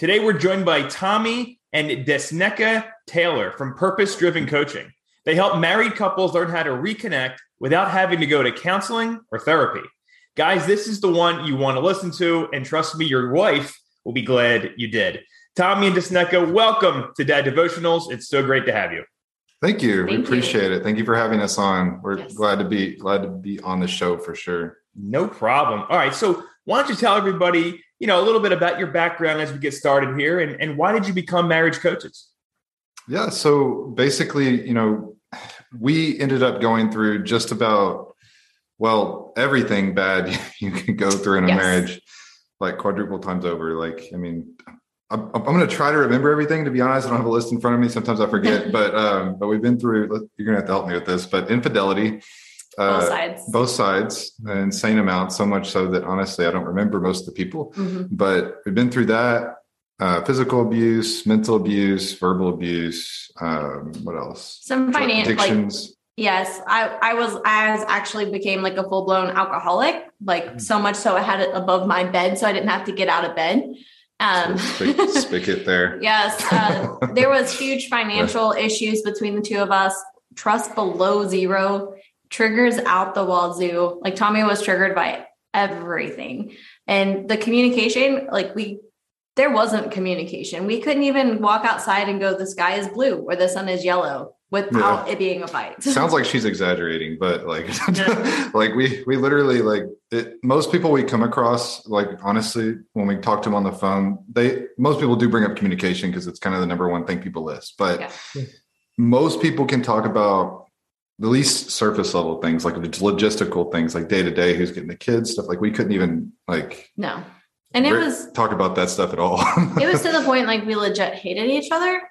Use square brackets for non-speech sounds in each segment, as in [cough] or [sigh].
Today we're joined by Tommy and Desneka Taylor from Purpose Driven Coaching. They help married couples learn how to reconnect without having to go to counseling or therapy. Guys, this is the one you want to listen to, and trust me, your wife will be glad you did. Tommy and Desneka, welcome to Dad Devotionals. It's so great to have you. Thank you. Thank we appreciate you. it. Thank you for having us on. We're yes. glad to be glad to be on the show for sure. No problem. All right. So why don't you tell everybody, you know, a little bit about your background as we get started here and, and why did you become marriage coaches? Yeah. So basically, you know, we ended up going through just about, well, everything bad [laughs] you can go through in a yes. marriage, like quadruple times over. Like, I mean, I'm, I'm going to try to remember everything. To be honest, I don't have a list in front of me. Sometimes I forget, [laughs] but um, but we've been through. You're going to have to help me with this. But infidelity, both uh, sides, both sides, an insane amount. So much so that honestly, I don't remember most of the people. Mm-hmm. But we've been through that. Uh, physical abuse, mental abuse, verbal abuse. Um, what else? Some financial addictions. Like, yes, I I was I was actually became like a full blown alcoholic. Like mm-hmm. so much so I had it above my bed, so I didn't have to get out of bed. Um, spigot there. [laughs] yes, uh, there was [laughs] huge financial issues between the two of us. Trust below zero, triggers out the wazoo. Like Tommy was triggered by everything, and the communication, like we, there wasn't communication. We couldn't even walk outside and go, "The sky is blue" or "The sun is yellow." without yeah. it being a fight. [laughs] Sounds like she's exaggerating, but like, [laughs] like we we literally like it, most people we come across. Like honestly, when we talk to them on the phone, they most people do bring up communication because it's kind of the number one thing people list. But yeah. most people can talk about the least surface level things, like logistical things, like day to day, who's getting the kids, stuff. Like we couldn't even like no. And it was talk about that stuff at all. it was [laughs] to the point like we legit hated each other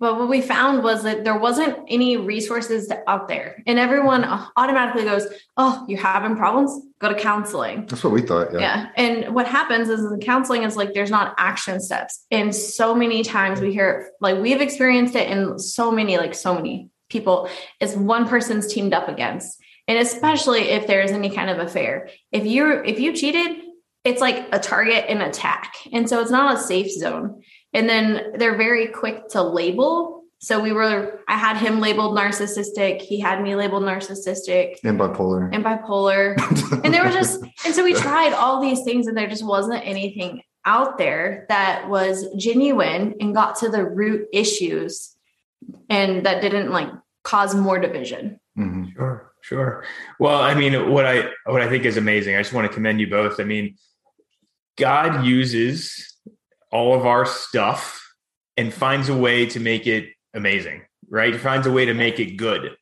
but what we found was that there wasn't any resources out there. And everyone mm-hmm. automatically goes, Oh, you're having problems? Go to counseling. That's what we thought. Yeah. yeah. And what happens is the counseling is like there's not action steps. And so many times we hear like we've experienced it in so many, like so many people is one person's teamed up against. And especially if there's any kind of affair. If you're if you cheated, it's like a target and attack. And so it's not a safe zone. And then they're very quick to label. So we were, I had him labeled narcissistic. He had me labeled narcissistic and bipolar and bipolar. [laughs] and there were just, and so we tried all these things and there just wasn't anything out there that was genuine and got to the root issues and that didn't like cause more division. Mm-hmm. Sure, sure. Well, I mean, what I what I think is amazing. I just want to commend you both. I mean, God uses all of our stuff and finds a way to make it amazing, right? He finds a way to make it good.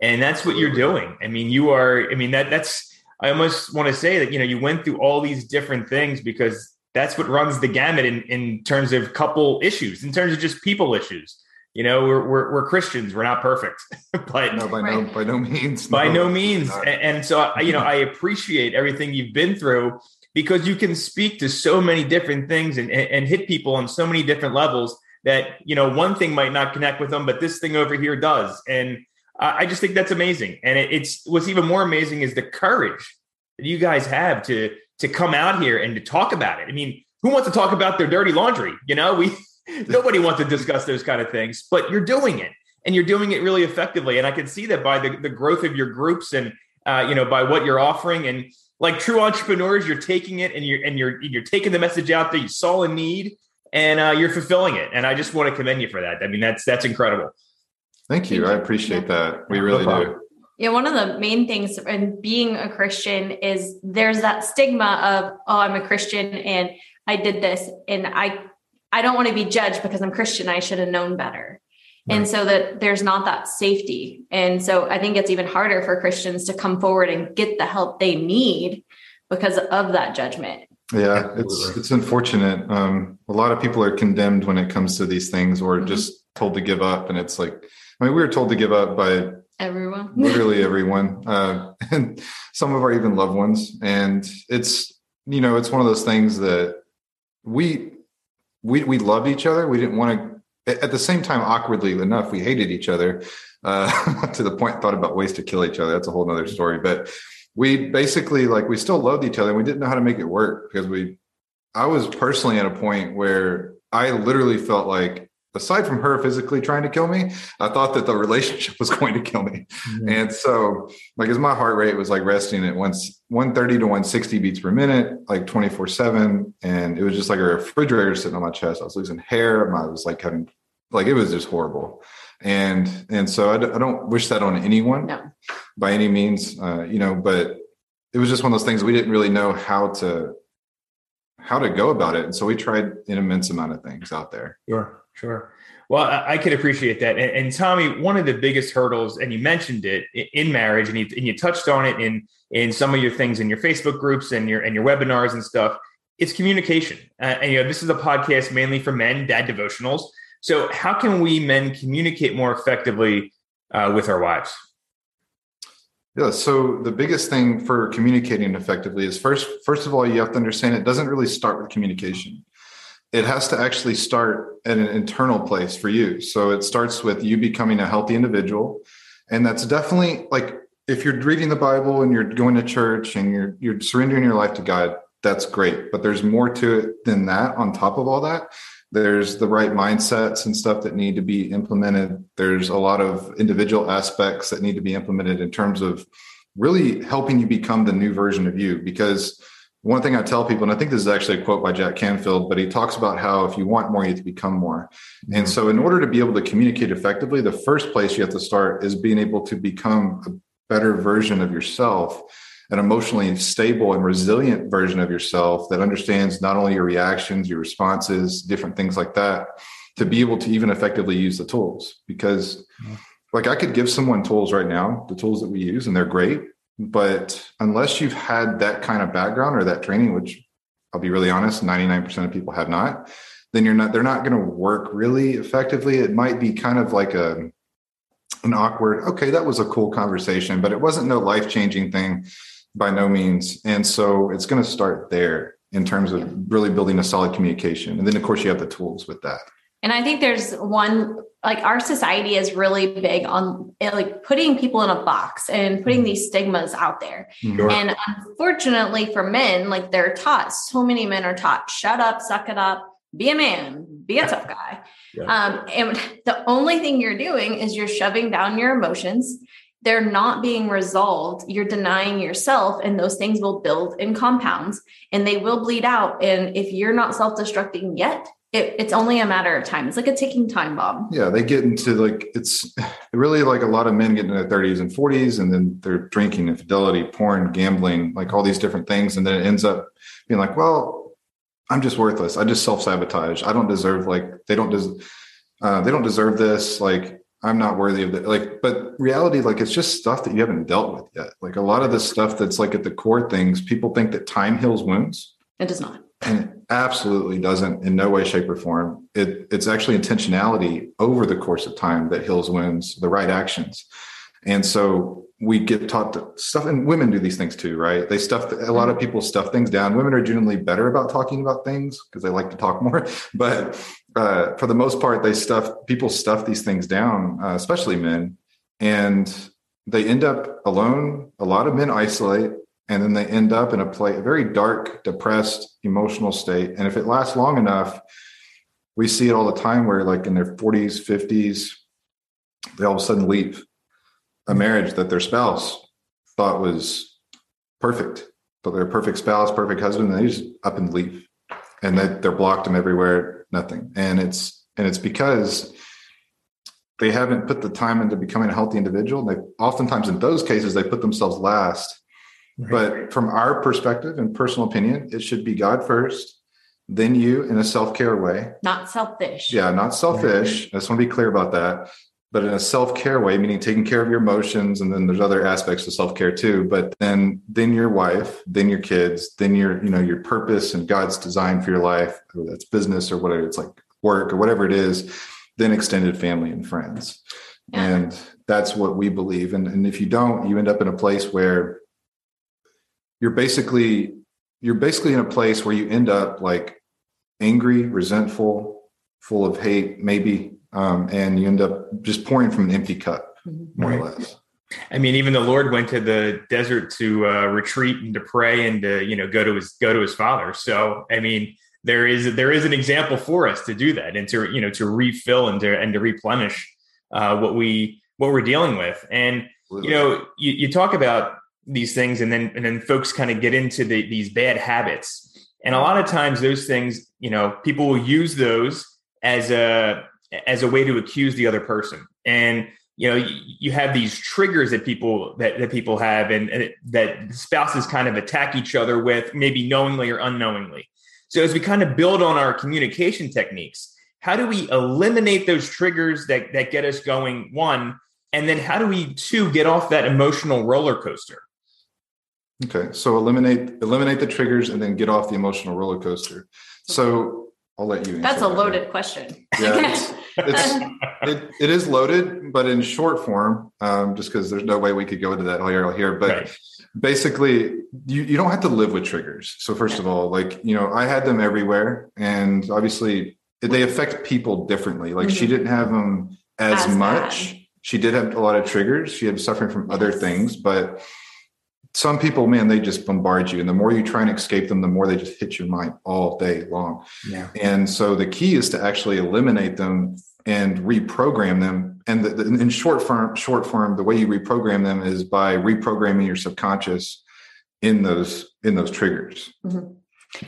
And that's what you're doing. I mean, you are, I mean, that that's, I almost want to say that, you know, you went through all these different things because that's what runs the gamut in, in terms of couple issues, in terms of just people issues. You know, we're, we're, we're Christians. We're not perfect, [laughs] but no, by no, by no means, by no, no means. And, and so, you know, I [laughs] appreciate everything you've been through because you can speak to so many different things and, and hit people on so many different levels that you know one thing might not connect with them but this thing over here does. And i just think that's amazing. And it, it's what's even more amazing is the courage that you guys have to to come out here and to talk about it. I mean who wants to talk about their dirty laundry? You know we [laughs] nobody wants to discuss those kind of things but you're doing it and you're doing it really effectively and i can see that by the, the growth of your groups and uh, you know by what you're offering and like true entrepreneurs, you're taking it and you're and you're you're taking the message out there. You saw a need and uh, you're fulfilling it. And I just want to commend you for that. I mean, that's that's incredible. Thank you. I appreciate that. We really no do. Yeah, one of the main things in being a Christian is there's that stigma of, oh, I'm a Christian and I did this and I I don't want to be judged because I'm Christian. I should have known better. And so that there's not that safety. And so I think it's even harder for Christians to come forward and get the help they need because of that judgment. Yeah, it's it's unfortunate. Um, a lot of people are condemned when it comes to these things, or mm-hmm. just told to give up. And it's like, I mean, we were told to give up by everyone, [laughs] literally everyone, uh, [laughs] and some of our even loved ones. And it's you know, it's one of those things that we we we loved each other. We didn't want to. At the same time, awkwardly enough, we hated each other uh, [laughs] to the point thought about ways to kill each other. That's a whole other story. But we basically like we still loved each other and we didn't know how to make it work because we I was personally at a point where I literally felt like aside from her physically trying to kill me, I thought that the relationship [laughs] was going to kill me. Mm-hmm. And so like as my heart rate was like resting at once 130 to 160 beats per minute, like 24 seven. And it was just like a refrigerator sitting on my chest. I was losing hair. I was like having, like, it was just horrible and and so I d- I don't wish that on anyone no. by any means uh, you know but it was just one of those things we didn't really know how to how to go about it. And so we tried an immense amount of things out there. Sure sure. Well i, I can appreciate that. And, and, tommy one of the biggest hurdles and you mentioned it in marriage and you, and you touched on it in in some of your things in your facebook groups and your and your webinars and stuff it's communication. Uh, and you know this is a podcast mainly for men dad devotionals. So, how can we men communicate more effectively uh, with our wives? Yeah, so the biggest thing for communicating effectively is first, first of all, you have to understand it doesn't really start with communication. It has to actually start at an internal place for you. So it starts with you becoming a healthy individual. And that's definitely like if you're reading the Bible and you're going to church and you're you're surrendering your life to God, that's great. But there's more to it than that on top of all that there's the right mindsets and stuff that need to be implemented there's a lot of individual aspects that need to be implemented in terms of really helping you become the new version of you because one thing I tell people, and I think this is actually a quote by Jack Canfield, but he talks about how if you want more, you have to become more. Mm-hmm. And so, in order to be able to communicate effectively, the first place you have to start is being able to become a better version of yourself an emotionally stable and resilient version of yourself that understands not only your reactions, your responses, different things like that, to be able to even effectively use the tools. Because, mm-hmm. like, I could give someone tools right now, the tools that we use, and they're great. But unless you've had that kind of background or that training, which I'll be really honest, 99% of people have not, then you're not, they're not going to work really effectively. It might be kind of like a, an awkward, okay, that was a cool conversation, but it wasn't no life changing thing by no means. And so it's going to start there in terms of really building a solid communication. And then, of course, you have the tools with that. And I think there's one like our society is really big on like putting people in a box and putting these stigmas out there. Sure. And unfortunately for men, like they're taught, so many men are taught, shut up, suck it up, be a man, be a tough guy. Yeah. Um, and [laughs] the only thing you're doing is you're shoving down your emotions they're not being resolved, you're denying yourself, and those things will build in compounds and they will bleed out. And if you're not self destructing yet, it, it's only a matter of time. It's like a ticking time bomb. Yeah, they get into like it's [sighs] really like a lot of men get in their 30s and 40s, and then they're drinking, infidelity, porn, gambling, like all these different things, and then it ends up being like, well, I'm just worthless. I just self sabotage. I don't deserve like they don't des- uh, they don't deserve this. Like I'm not worthy of it. Like, but reality, like it's just stuff that you haven't dealt with yet. Like a lot of the stuff that's like at the core things, people think that time heals wounds. It does not. And it absolutely doesn't in no way, shape, or form. It, it's actually intentionality over the course of time that heals wounds, the right actions. And so we get taught stuff, and women do these things too, right? They stuff a lot of mm-hmm. people stuff things down. Women are generally better about talking about things because they like to talk more. [laughs] But uh, for the most part, they stuff people stuff these things down, uh, especially men, and they end up alone. A lot of men isolate, and then they end up in a play, a very dark, depressed, emotional state. And if it lasts long enough, we see it all the time where, like in their 40s, 50s, they all of a sudden leave a marriage that their spouse thought was perfect, but their perfect spouse, perfect husband, and they just up and leave, and that they're blocked them everywhere, nothing. And it's and it's because they haven't put the time into becoming a healthy individual. They oftentimes in those cases they put themselves last. Right. But from our perspective and personal opinion, it should be God first, then you in a self care way. Not selfish. Yeah, not selfish. I just want to be clear about that but in a self-care way meaning taking care of your emotions and then there's other aspects of self-care too but then then your wife then your kids then your you know your purpose and god's design for your life whether that's business or whatever it's like work or whatever it is then extended family and friends yeah. and that's what we believe and, and if you don't you end up in a place where you're basically you're basically in a place where you end up like angry resentful full of hate maybe um, and you end up just pouring from an empty cup, mm-hmm. more right. or less. I mean, even the Lord went to the desert to uh, retreat and to pray and to you know go to his go to his Father. So I mean, there is there is an example for us to do that and to you know to refill and to and to replenish uh, what we what we're dealing with. And you know, you, you talk about these things, and then and then folks kind of get into the, these bad habits. And a lot of times, those things, you know, people will use those as a as a way to accuse the other person. And you know, you, you have these triggers that people that, that people have, and, and that spouses kind of attack each other with, maybe knowingly or unknowingly. So as we kind of build on our communication techniques, how do we eliminate those triggers that that get us going? One, and then how do we two get off that emotional roller coaster? Okay, so eliminate eliminate the triggers and then get off the emotional roller coaster. So I'll let you. In. That's a loaded that. question. Yeah, [laughs] it's, it's it, it is loaded, but in short form, um, just because there's no way we could go into that here. here. But right. basically, you you don't have to live with triggers. So first of all, like you know, I had them everywhere, and obviously they affect people differently. Like mm-hmm. she didn't have them as, as much. Bad. She did have a lot of triggers. She had suffering from yes. other things, but some people, man, they just bombard you. And the more you try and escape them, the more they just hit your mind all day long. Yeah. And so the key is to actually eliminate them and reprogram them. And the, the, in short form, short form, the way you reprogram them is by reprogramming your subconscious in those in those triggers. Mm-hmm.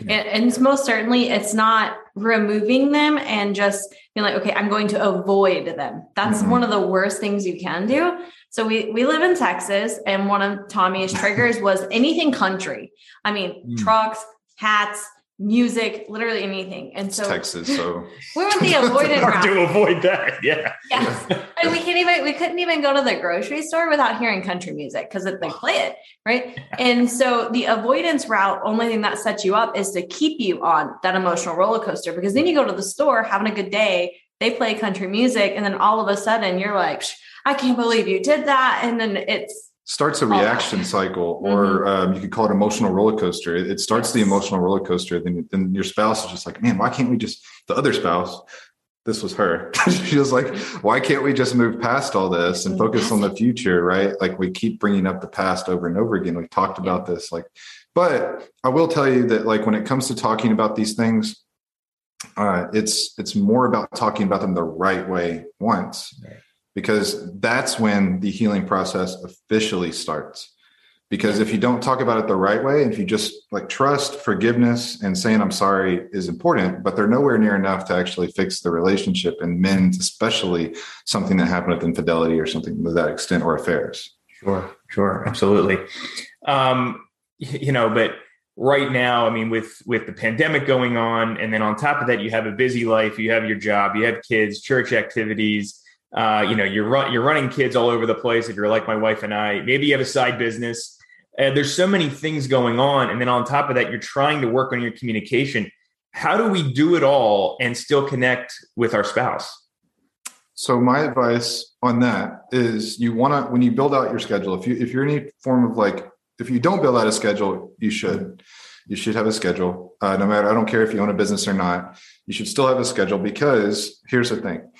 And, and most certainly, it's not removing them and just being like, okay, I'm going to avoid them. That's mm-hmm. one of the worst things you can do so we we live in Texas, and one of Tommy's triggers was anything country. I mean, mm. trucks, hats, music, literally anything. And so Texas, so [laughs] we went the avoided route to avoid that. Yeah. Yes. and we can't even we couldn't even go to the grocery store without hearing country music because they play it, right? And so the avoidance route, only thing that sets you up is to keep you on that emotional roller coaster because then you go to the store having a good day, they play country music, and then all of a sudden you're like, I can't believe you did that. And then it's starts a reaction cycle, or mm-hmm. um, you could call it emotional roller coaster. It, it starts yes. the emotional roller coaster. Then, then your spouse is just like, man, why can't we just, the other spouse, this was her. [laughs] she was like, why can't we just move past all this and focus on the future? Right. Like we keep bringing up the past over and over again. We talked about this. Like, but I will tell you that, like, when it comes to talking about these things, uh, it's it's more about talking about them the right way once. Right because that's when the healing process officially starts. Because if you don't talk about it the right way if you just like trust forgiveness and saying i'm sorry is important but they're nowhere near enough to actually fix the relationship and mend especially something that happened with infidelity or something to that extent or affairs. Sure sure absolutely. Um you know but right now i mean with with the pandemic going on and then on top of that you have a busy life you have your job you have kids church activities uh, you know, you're run, you're running kids all over the place. If you're like my wife and I, maybe you have a side business. There's so many things going on, and then on top of that, you're trying to work on your communication. How do we do it all and still connect with our spouse? So my advice on that is you want to when you build out your schedule. If you if you're any form of like if you don't build out a schedule, you should. You should have a schedule. Uh, no matter I don't care if you own a business or not. You should still have a schedule because here's the thing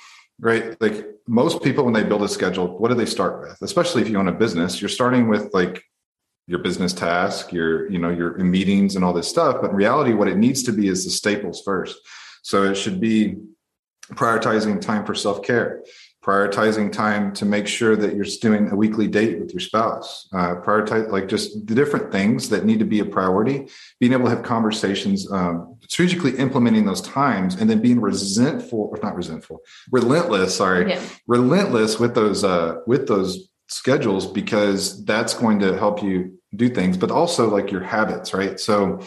right? Like most people, when they build a schedule, what do they start with? Especially if you own a business, you're starting with like your business task, your, you know, your meetings and all this stuff. But in reality, what it needs to be is the staples first. So it should be prioritizing time for self care, prioritizing time to make sure that you're doing a weekly date with your spouse. Uh, prioritize like just the different things that need to be a priority. Being able to have conversations um, strategically implementing those times and then being resentful or not resentful relentless sorry yeah. relentless with those uh, with those schedules because that's going to help you do things but also like your habits right? So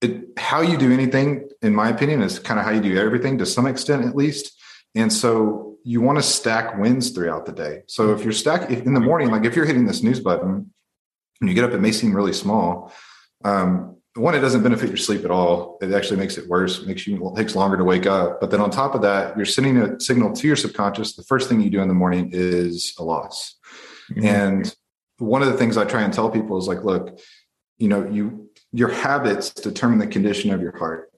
it, how you do anything in my opinion is kind of how you do everything to some extent at least. And so you want to stack wins throughout the day. So if you're stack if in the morning, like if you're hitting this snooze button and you get up, it may seem really small. Um, one, it doesn't benefit your sleep at all. It actually makes it worse. Makes you it takes longer to wake up. But then on top of that, you're sending a signal to your subconscious. The first thing you do in the morning is a loss. Mm-hmm. And one of the things I try and tell people is like, look, you know, you your habits determine the condition of your heart.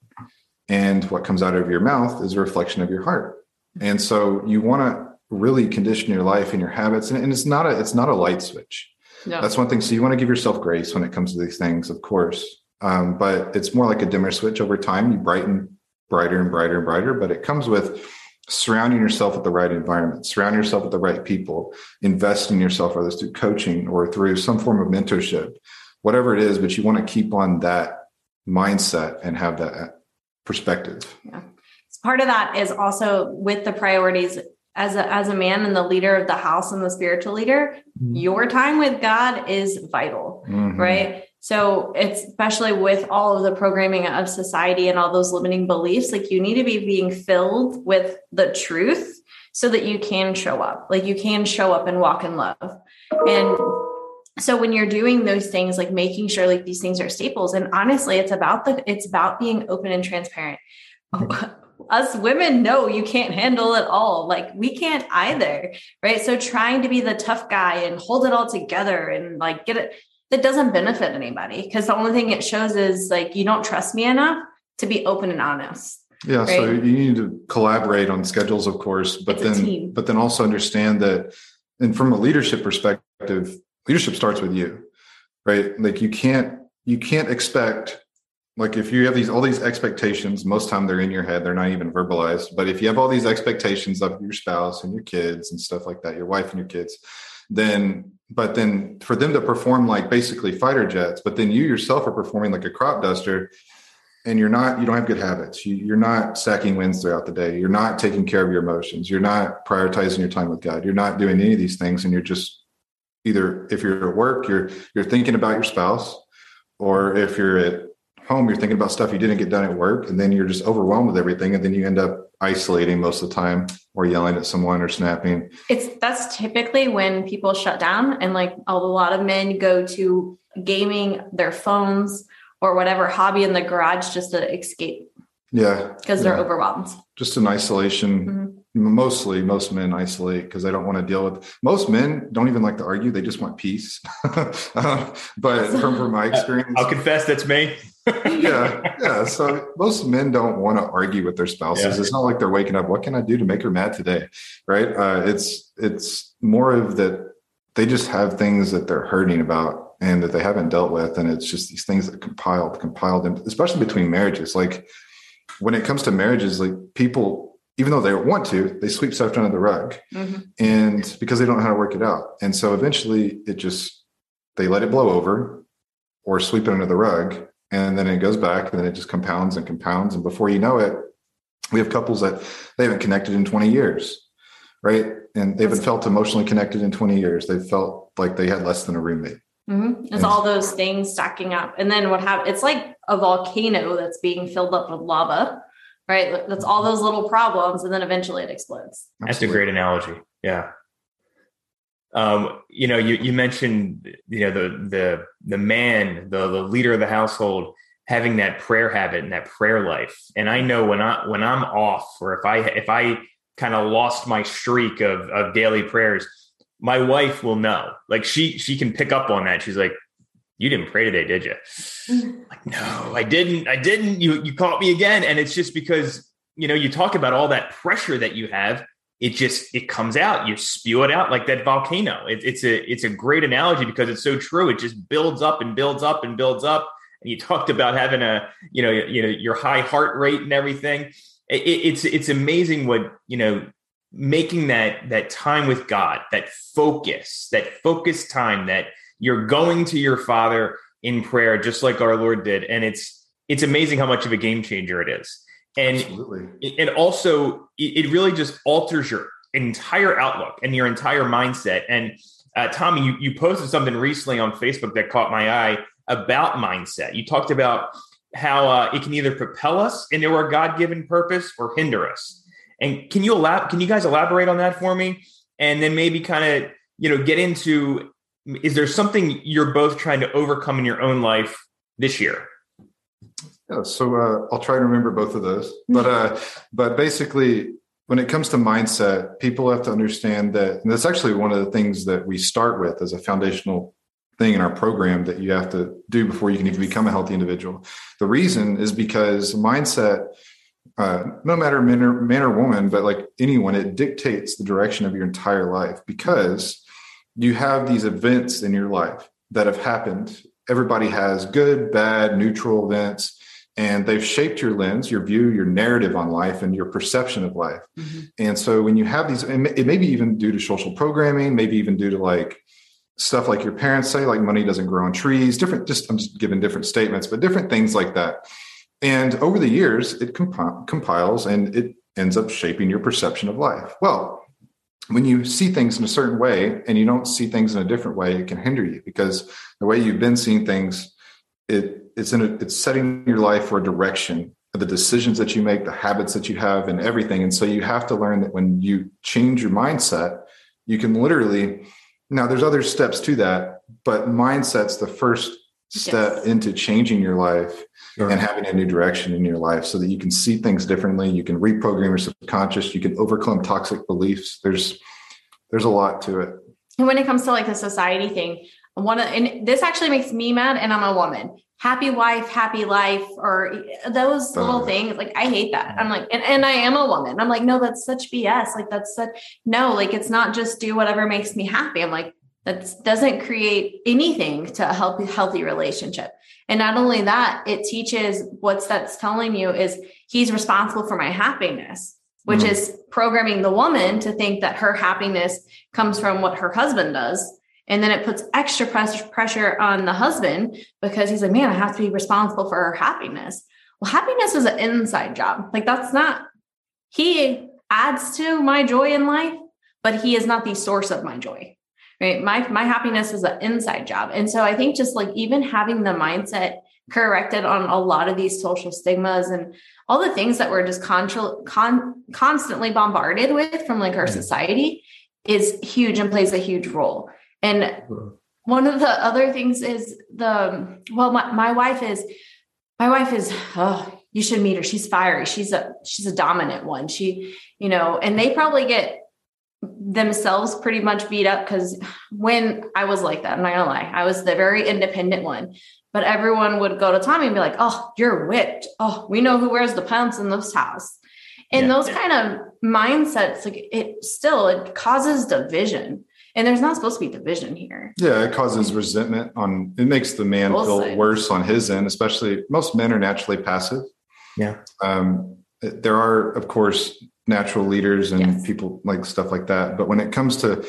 And what comes out of your mouth is a reflection of your heart. And so you want to really condition your life and your habits. And, and it's not a it's not a light switch. No. That's one thing. So you want to give yourself grace when it comes to these things, of course. Um, but it's more like a dimmer switch over time. You brighten brighter and brighter and brighter, but it comes with surrounding yourself with the right environment, surround yourself with the right people, invest in yourself, whether it's through coaching or through some form of mentorship, whatever it is, but you want to keep on that mindset and have that perspective. Yeah. Part of that is also with the priorities as a, as a man and the leader of the house and the spiritual leader, mm-hmm. your time with God is vital, mm-hmm. right? So it's especially with all of the programming of society and all those limiting beliefs, like you need to be being filled with the truth so that you can show up, like you can show up and walk in love. And so when you're doing those things, like making sure like these things are staples, and honestly, it's about the it's about being open and transparent. Us women know you can't handle it all. Like we can't either, right? So trying to be the tough guy and hold it all together and like get it that doesn't benefit anybody because the only thing it shows is like you don't trust me enough to be open and honest. Yeah, right? so you need to collaborate on schedules, of course, but it's then but then also understand that, and from a leadership perspective, leadership starts with you, right? Like you can't you can't expect like if you have these all these expectations most time they're in your head they're not even verbalized. But if you have all these expectations of your spouse and your kids and stuff like that your wife and your kids then but then for them to perform like basically fighter jets but then you yourself are performing like a crop duster and you're not you don't have good habits. You, are not stacking wins throughout the day. You're not taking care of your emotions. You're not prioritizing your time with god. You're not doing any of these things and you're just either if you're at work you're you're thinking about your spouse or if you're at home you're thinking about stuff you didn't get done at work and then you're just overwhelmed with everything and then you end up isolating most of the time or yelling at someone or snapping. It's that's typically when people shut down and like a lot of men go to gaming their phones or whatever hobby in the garage just to escape yeah. Because they're overwhelmed. Just in isolation. Mm-hmm. Mostly most men isolate because they don't want to deal with most men don't even like to argue they just want peace. Uh, [laughs] but from, from my experience i'll confess that's me. [laughs] Yeah yeah so most men don't want to argue with their spouses. Yeah. it's not like they're waking up what can i do to make her mad today? Right? Uh, it's it's more of that they just have things that they're hurting about and that they haven't dealt with and it's just these things that compiled compiled especially between marriages like when it comes to marriages like people even though they want to, they sweep stuff under the rug, mm-hmm. and because they don't know how to work it out, and so eventually it just they let it blow over, or sweep it under the rug, and then it goes back, and then it just compounds and compounds, and before you know it, we have couples that they haven't connected in twenty years, right? And they haven't felt emotionally connected in twenty years. They've felt like they had less than a roommate. Mm-hmm. It's all those things stacking up, and then what happens? It's like a volcano that's being filled up with lava right? That's all those little problems, and then eventually it explodes. That's a great analogy. Yeah. Um, you know, you you mentioned you know the the the man, the the leader of the household having that prayer habit and that prayer life. And I know when I when I'm off, or if I if I kind of lost my streak of of daily prayers, my wife will know. Like she she can pick up on that. She's like, you didn't pray today, did you? [laughs] Like, no, I didn't. I didn't. You you caught me again. And it's just because, you know, you talk about all that pressure that you have, it just it comes out. You spew it out like that volcano. It, it's a it's a great analogy because it's so true. It just builds up and builds up and builds up. And you [laughs] talked about having a, you know, you know, your high heart rate and everything. It, it's it's amazing what, you know, making that that time with God, that focus, that focus time that you're going to your father in prayer, just like our Lord did. And it's it's amazing how much of a game changer it is. And Absolutely. and also it really just alters your entire outlook and your entire mindset. And uh, Tommy, you, you posted something recently on Facebook that caught my eye about mindset. You talked about how uh, it can either propel us into our God given purpose or hinder us. And can you elab- can you guys elaborate on that for me? And then maybe kind of, you know, get into is there something you're both trying to overcome in your own life this year? Yeah, so uh, I'll try to remember both of those. But uh, but basically, when it comes to mindset, people have to understand that, and that's actually one of the things that we start with as a foundational thing in our program that you have to do before you can even become a healthy individual. The reason is because mindset, uh, no matter man or, man or woman, but like anyone, it dictates the direction of your entire life because you have these events in your life that have happened. Everybody has good, bad, neutral events and they've shaped your lens, your view, your narrative on life, and your perception of life. Mm-hmm. And so when you have these, it may be even due to social programming, maybe even due to like stuff like your parents say, like money doesn't grow on trees, different, just I'm just giving different statements, but different things like that. And over the years, it comp- compiles and it ends up shaping your perception of life. Well, when you see things in a certain way and you don't see things in a different way, it can hinder you because the way you've been seeing things, it it's in a, it's setting your life for a direction the decisions that you make the habits that you have and everything and so you have to learn that when you change your mindset you can literally now there's other steps to that but mindset's the first step yes. into changing your life sure. and having a new direction in your life so that you can see things differently you can reprogram your subconscious you can overcome toxic beliefs there's there's a lot to it and when it comes to like the society thing one of and this actually makes me mad and i'm a woman happy wife, happy life, or those little things. Like I hate that. I'm like, and, and I am a woman. I'm like, no, that's such BS. Like that's such no, like it's not just do whatever makes me happy. I'm like, that doesn't create anything to a healthy, healthy relationship. And not only that, it teaches what's that's telling you is he's responsible for my happiness, which mm-hmm. is programming the woman to think that her happiness comes from what her husband does and then it puts extra pressure on the husband because he's like, man, I have to be responsible for her happiness. Well, happiness is an inside job. Like that's not, he adds to my joy in life, but he is not the source of my joy. Right. My my happiness is an inside job. And so I think just like even having the mindset corrected on a lot of these social stigmas and all the things that we're just con- con- constantly bombarded with from like our society is huge and plays a huge role. And one of the other things is the well, my, my wife is my wife is oh, you should meet her. She's fiery. She's a she's a dominant one. She, you know, and they probably get themselves pretty much beat up because when I was like that, I'm not gonna lie, I was the very independent one. But everyone would go to Tommy and be like, "Oh, you're whipped. Oh, we know who wears the pants in this house." And yeah. those kind of mindsets, like it still it causes division. And there's not supposed to be division here. Yeah, it causes resentment on it makes the man Both feel sides. worse on his end, especially most men are naturally passive. Yeah. Um, there are, of course, natural leaders and yes. people like stuff like that. But when it comes to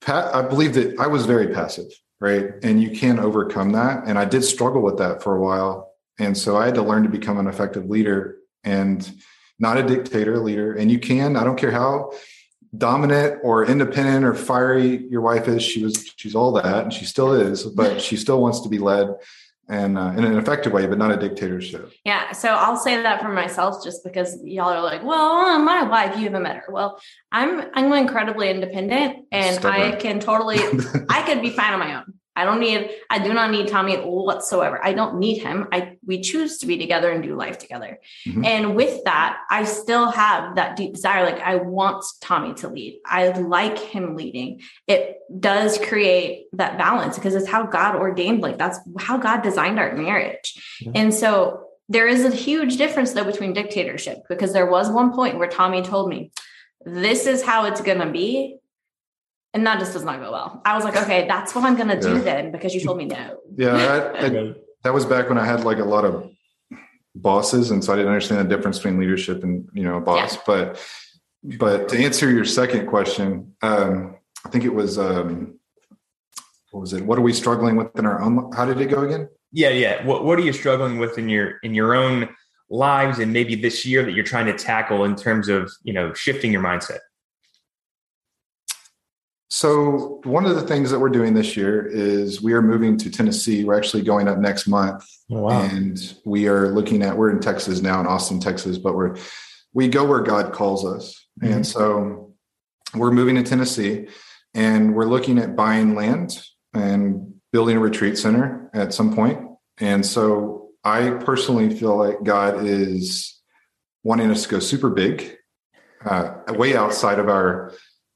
Pat, I believe that I was very passive, right? And you can overcome that. And I did struggle with that for a while. And so I had to learn to become an effective leader and not a dictator leader. And you can, I don't care how dominant or independent or fiery your wife is she was she's all that and she still is but she still wants to be led and uh, in an effective way but not a dictatorship. Yeah so i'll say that for myself just because y'all are like well my wife you haven't met her. Well i'm i'm incredibly independent and i can totally [laughs] i could be fine on my own I don't need, I do not need Tommy whatsoever. I don't need him. I we choose to be together and do life together. Mm-hmm. And with that, I still have that deep desire. Like I want Tommy to lead. I like him leading. It does create that balance because it's how God ordained, like that's how God designed our marriage. Yeah. And so there is a huge difference though between dictatorship because there was one point where Tommy told me, this is how it's going to be and that just does not go well. I was like, okay, that's what I'm going to yeah. do then because you told me no. Yeah, I, I, [laughs] that was back when I had like a lot of bosses, and so I didn't understand the difference between leadership and you know a boss. Yeah. But but to answer your second question, um, I think it was um, what was it? What are we struggling with in our own? How did it go again? Yeah, yeah. What What are you struggling with in your in your own lives, and maybe this year that you're trying to tackle in terms of you know shifting your mindset? So one of the things that we're doing this year is we are moving to Tennessee. We're actually going up next month, oh, wow. and we are looking at. We're in Texas now, in Austin, Texas, but we're we go where God calls us. Mm-hmm. And so we're moving to Tennessee and we're looking at buying land and building a retreat center at some point. And so I personally feel like God is wanting us to go super big, uh, way outside of our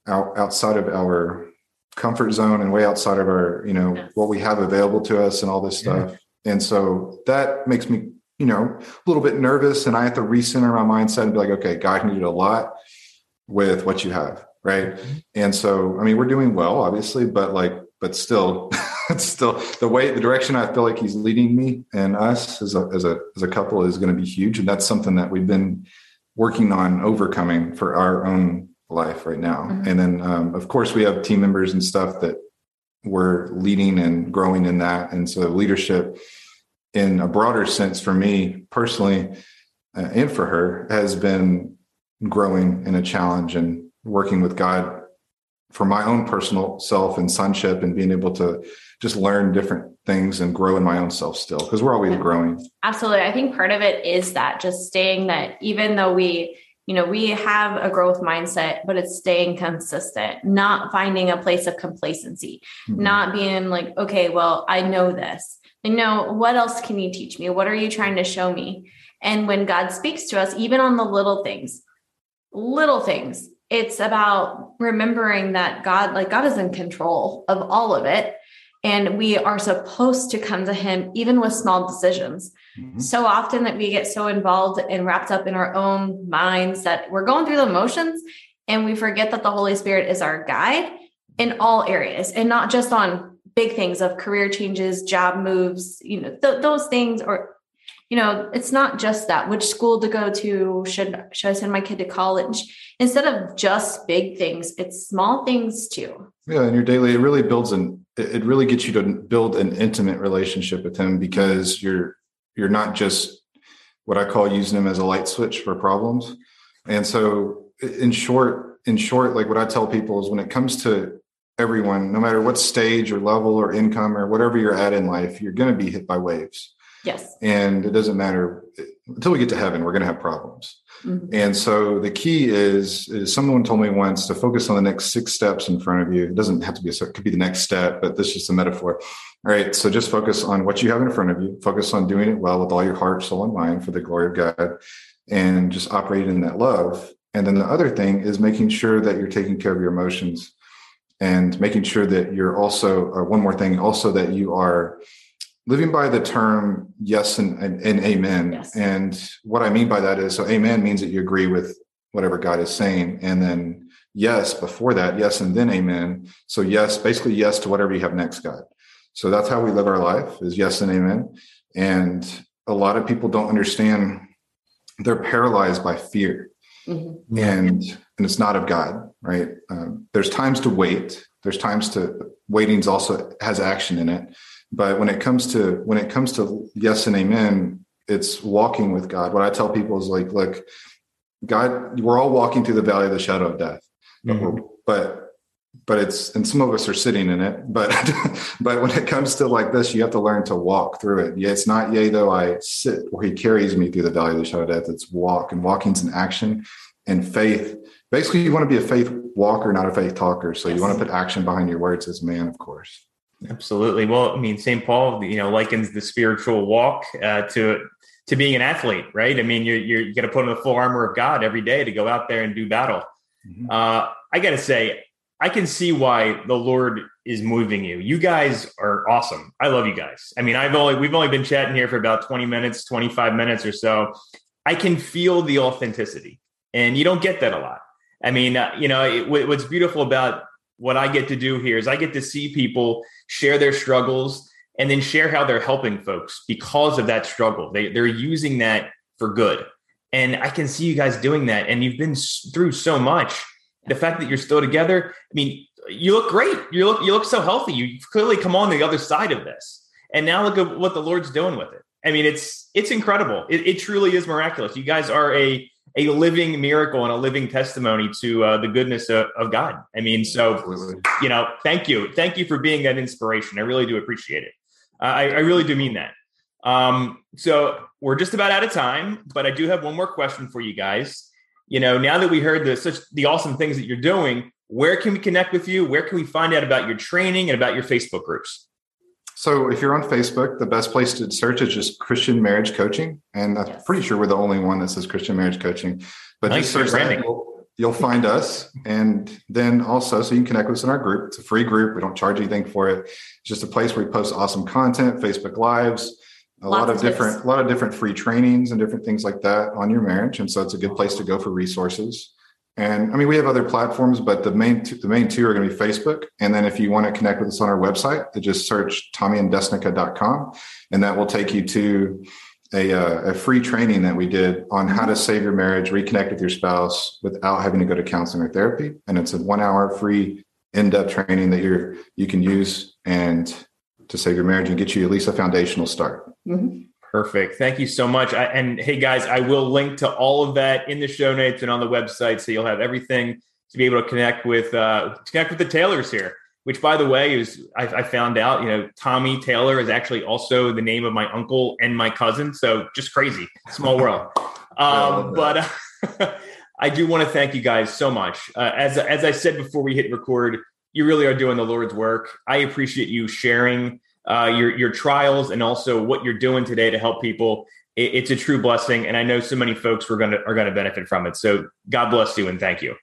out, outside of our comfort zone and way outside of our you know yes. what we have available to us and all this stuff. Yeah. And so that makes me you know a little bit nervous, and I have to recenter my mindset and be like, okay, God can do a lot with what you have, right? Mm-hmm. And so I mean, we're doing well, obviously, but like, but still. [laughs] it's still the way the direction I feel like he's leading me and us as a as a as a couple is going to be huge, and that's something that we've been working on overcoming for our own life right now. Mm-hmm. And then, um, of course, we have team members and stuff that we're leading and growing in that, and so leadership in a broader sense for me personally uh, and for her has been growing in a challenge and working with God for my own personal self and sonship and being able to just learn different things and grow in my own self still because we're always growing. Absolutely. I think part of it is that just staying that even though we you know we have a growth mindset but it's staying consistent not finding a place of complacency mm-hmm. not being like okay well i know this. I know what else can you teach me? What are you trying to show me? And when god speaks to us even on the little things little things it's about remembering that god like god is in control of all of it and we are supposed to come to him even with small decisions. Mm-hmm. So often that we get so involved and wrapped up in our own minds that we're going through the motions and we forget that the Holy Spirit is our guide in all areas and not just on big things of career changes, job moves, you know, th- those things or you know, it's not just that which school to go to, should should I send my kid to college? Instead of just big things, it's small things too. Yeah, in your daily it really builds an it really gets you to build an intimate relationship with him because you're you're not just what I call using him as a light switch for problems. And so in short, in short, like what I tell people is when it comes to everyone, no matter what stage or level or income or whatever you're at in life, you're going to be hit by waves. Yes. And it doesn't matter until we get to heaven, we're going to have problems. Mm-hmm. And so the key is, is someone told me once to focus on the next six steps in front of you. It doesn't have to be a, it could be the next step, but this is just a metaphor. All right. So just focus on what you have in front of you. Focus on doing it well with all your heart, soul, and mind for the glory of God and just operate in that love. And then the other thing is making sure that you're taking care of your emotions and making sure that you're also, or one more thing, also that you are living by the term yes and, and, and amen. Yes. And what I mean by that is so amen means that you agree with whatever God is saying. And then yes, before that, yes, and then amen. So yes, basically yes to whatever you have next, God. So that's how we live our life is yes and amen. And a lot of people don't understand they're paralyzed by fear. Mm-hmm. And and it's not of God, right? Um, there's times to wait. There's times to waiting's also has action in it but when it comes to when it comes to yes and amen it's walking with god. What i tell people is like look god we're all walking through the valley of the shadow of death. Mm-hmm. but but it's and some of us are sitting in it but [laughs] but when it comes to like this you have to learn to walk through it. Yeah it's not yea though i sit where he carries me through the valley of the shadow of death. It's walk and walking's an action and faith. Basically you want to be a faith walker not a faith talker. So yes. you want to put action behind your words as man of course Absolutely. Well, I mean, St. Paul, you know, likens the spiritual walk uh, to to being an athlete, right? I mean, you're you're you got to put on the full armor of God every day to go out there and do battle. Mm-hmm. Uh, I got to say, I can see why the Lord is moving you. You guys are awesome. I love you guys. I mean, I've only we've only been chatting here for about 20 minutes, 25 minutes or so. I can feel the authenticity, and you don't get that a lot. I mean, uh, you know, it, what's beautiful about what I get to do here is I get to see people share their struggles and then share how they're helping folks because of that struggle. They, they're using that for good. And I can see you guys doing that. And you've been through so much. The fact that you're still together, I mean, you look great. You look you look so healthy. You've clearly come on the other side of this. And now look at what the Lord's doing with it. I mean, it's it's incredible. It, it truly is miraculous. You guys are a a living miracle and a living testimony to uh, the goodness of, of, God. I mean, so Absolutely. you know, thank you, thank you for being that inspiration. I really do appreciate it. Uh, I, I, really do mean that. Um, so we're just about out of time, but I do have one more question for you guys. you know, now that we heard the such the awesome things that you're doing, where can we connect with you? Where can we find out about your training and about your Facebook groups? So if you're on Facebook, the best place to search is just Christian Marriage Coaching, and I'm Yes. pretty sure we're the only one that says Christian Marriage Coaching. But Nice, just search that, you'll, you'll find us, and then also so you can connect with us in our group. It's a free group. We don't charge anything for it. It's just a place where we post awesome content, Facebook Lives, a Lots lot of of different, a lot of different free trainings and different things like that on your marriage. And so it's a good place to go for resources. And I mean, we have other platforms, but the main two, the main two are going to be Facebook. And then if you want to connect with us on our website, just search tommyanddesnica.com and that will take you to a, uh, a free training that we did on how to save your marriage, reconnect with your spouse without having to go to counseling or therapy. And it's a one hour free in-depth training that you're, you can use and to save your marriage and get you at least a foundational start. Mhm. Perfect. Thank you so much. I, and hey, guys, I will link to all of that in the show notes and on the website, so you'll have everything to be able to connect with uh, connect with the Taylors here. Which, by the way, is I, I found out. You know, Tommy Taylor is actually also the name of my uncle and my cousin. So just crazy, small world. [laughs] Um, but uh, [laughs] I do want to thank you guys so much. Uh, as as I said before we hit record, you really are doing the Lord's work. I appreciate you sharing uh, your your trials and also what you're doing today to help people. It, it's a true blessing, and I know so many folks are going to are going to benefit from it. So God bless you and thank you.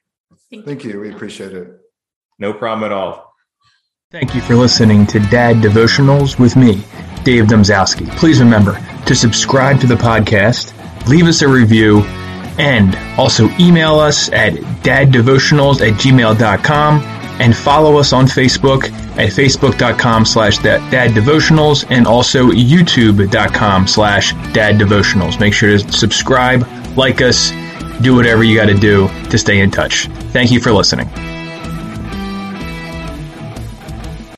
Thank you. We appreciate it. No problem at all. Thank you for listening to Dad Devotionals with me, Dave Domzowski. Please remember to subscribe to the podcast, leave us a review, and also email us at daddevotionals at gmail.com and follow us on Facebook at facebook.com slash daddevotionals and also youtube.com slash daddevotionals. Make sure to subscribe, like us, do whatever you got to do to stay in touch. Thank you for listening.